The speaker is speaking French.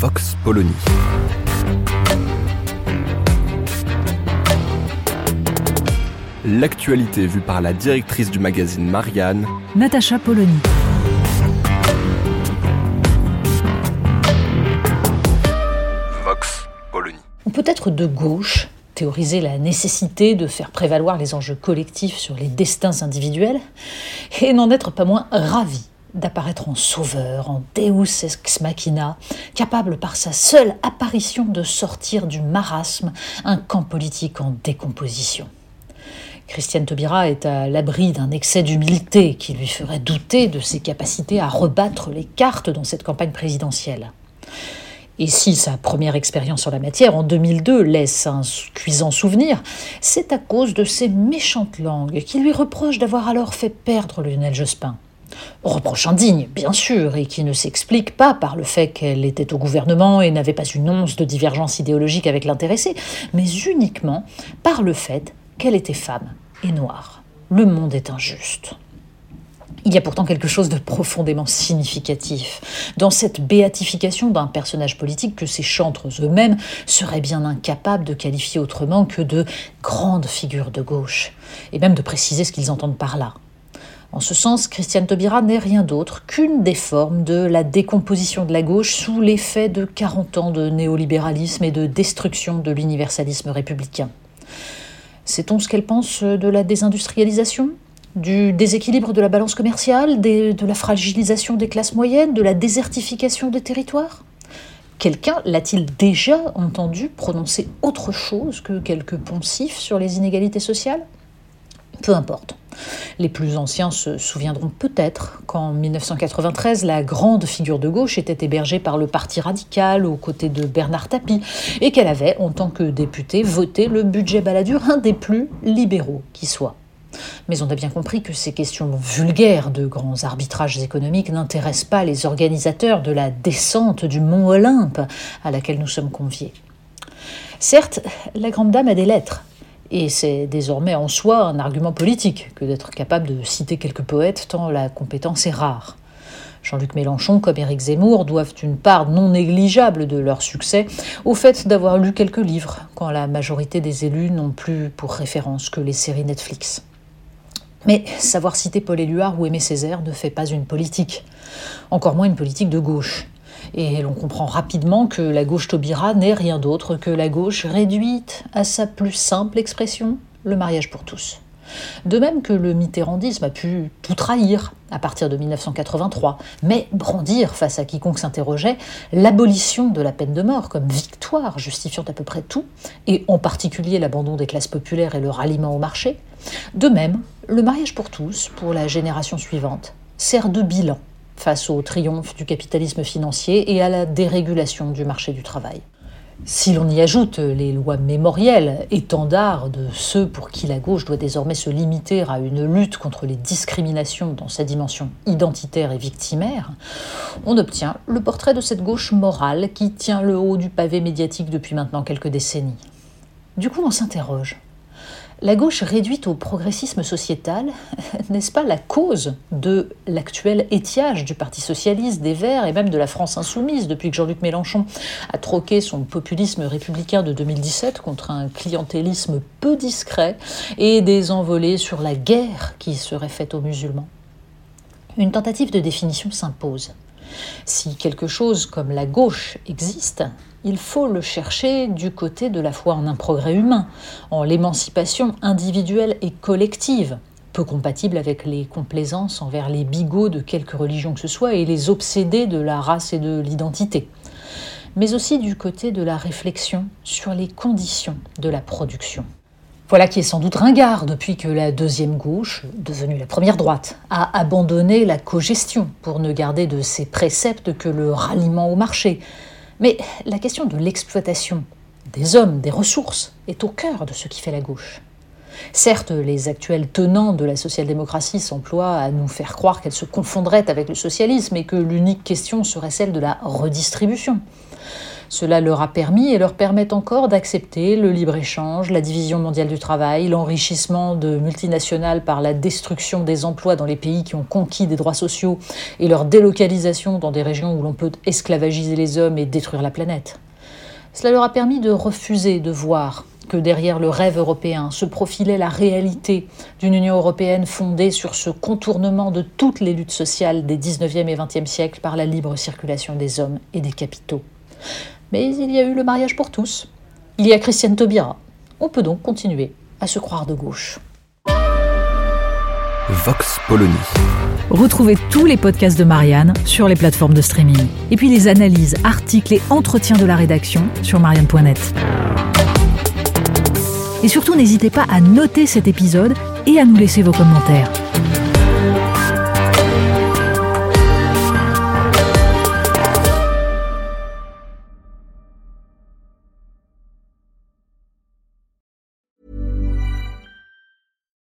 Vox Polony. L'actualité vue par la directrice du magazine Marianne, Natacha Polony. Vox Polony. On peut être de gauche, théoriser la nécessité de faire prévaloir les enjeux collectifs sur les destins individuels, et n'en être pas moins ravi d'apparaître en sauveur, en deus ex machina, capable par sa seule apparition de sortir du marasme un camp politique en décomposition. Christiane Taubira est à l'abri d'un excès d'humilité qui lui ferait douter de ses capacités à rebattre les cartes dans cette campagne présidentielle. Et si sa première expérience en la matière, en 2002, laisse un cuisant souvenir, c'est à cause de ces méchantes langues qui lui reprochent d'avoir alors fait perdre Lionel Jospin. Reproche indigne, bien sûr, et qui ne s'explique pas par le fait qu'elle était au gouvernement et n'avait pas une once de divergence idéologique avec l'intéressé, mais uniquement par le fait qu'elle était femme et noire. Le monde est injuste. Il y a pourtant quelque chose de profondément significatif dans cette béatification d'un personnage politique que ces chantres eux-mêmes seraient bien incapables de qualifier autrement que de grande figure de gauche, et même de préciser ce qu'ils entendent par là. En ce sens, Christiane Taubira n'est rien d'autre qu'une des formes de la décomposition de la gauche sous l'effet de 40 ans de néolibéralisme et de destruction de l'universalisme républicain. Sait-on ce qu'elle pense de la désindustrialisation Du déséquilibre de la balance commerciale De la fragilisation des classes moyennes De la désertification des territoires? Quelqu'un l'a-t-il déjà entendu prononcer autre chose que quelques poncifs sur les inégalités sociales? Peu importe. Les plus anciens se souviendront peut-être qu'en 1993, la grande figure de gauche était hébergée par le Parti radical aux côtés de Bernard Tapie et qu'elle avait, en tant que députée, voté le budget Balladur, un des plus libéraux qui soit. Mais on a bien compris que ces questions vulgaires de grands arbitrages économiques n'intéressent pas les organisateurs de la descente du mont Olympe à laquelle nous sommes conviés. Certes, la grande dame a des lettres, et c'est désormais en soi un argument politique que d'être capable de citer quelques poètes tant la compétence est rare. Jean-Luc Mélenchon comme Éric Zemmour doivent une part non négligeable de leur succès au fait d'avoir lu quelques livres, quand la majorité des élus n'ont plus pour référence que les séries Netflix. Mais savoir citer Paul Éluard ou Aimé Césaire ne fait pas une politique, encore moins une politique de gauche. Et l'on comprend rapidement que la gauche Taubira n'est rien d'autre que la gauche réduite à sa plus simple expression, le mariage pour tous. De même que le mitterrandisme a pu tout trahir à partir de 1983, mais brandir face à quiconque s'interrogeait l'abolition de la peine de mort comme victoire justifiant à peu près tout, et en particulier l'abandon des classes populaires et le ralliement au marché. De même, le mariage pour tous, pour la génération suivante, sert de bilan face au triomphe du capitalisme financier et à la dérégulation du marché du travail. Si l'on y ajoute les lois mémorielles, étendards de ceux pour qui la gauche doit désormais se limiter à une lutte contre les discriminations dans sa dimension identitaire et victimaire, on obtient le portrait de cette gauche morale qui tient le haut du pavé médiatique depuis maintenant quelques décennies. Du coup, on s'interroge. La gauche réduite au progressisme sociétal, n'est-ce pas la cause de l'actuel étiage du Parti socialiste, des Verts et même de la France insoumise depuis que Jean-Luc Mélenchon a troqué son populisme républicain de 2017 contre un clientélisme peu discret et des envolées sur la guerre qui serait faite aux musulmans? Une tentative de définition s'impose. Si quelque chose comme la gauche existe, il faut le chercher du côté de la foi en un progrès humain, en l'émancipation individuelle et collective, peu compatible avec les complaisances envers les bigots de quelque religion que ce soit et les obsédés de la race et de l'identité, mais aussi du côté de la réflexion sur les conditions de la production. Voilà qui est sans doute ringard depuis que la deuxième gauche, devenue la première droite, a abandonné la cogestion pour ne garder de ses préceptes que le ralliement au marché. Mais la question de l'exploitation des hommes, des ressources, est au cœur de ce qui fait la gauche. Certes, les actuels tenants de la social-démocratie s'emploient à nous faire croire qu'elle se confondrait avec le socialisme et que l'unique question serait celle de la redistribution. Cela leur a permis et leur permet encore d'accepter le libre-échange, la division mondiale du travail, l'enrichissement de multinationales par la destruction des emplois dans les pays qui ont conquis des droits sociaux et leur délocalisation dans des régions où l'on peut esclavagiser les hommes et détruire la planète. Cela leur a permis de refuser de voir que derrière le rêve européen se profilait la réalité d'une Union européenne fondée sur ce contournement de toutes les luttes sociales des 19e et 20e siècles par la libre circulation des hommes et des capitaux. Mais il y a eu le mariage pour tous. Il y a Christiane Taubira. On peut donc continuer à se croire de gauche. Vox Polony. Retrouvez tous les podcasts de Marianne sur les plateformes de streaming. Et puis les analyses, articles et entretiens de la rédaction sur marianne.net. Et surtout, n'hésitez pas à noter cet épisode et à nous laisser vos commentaires.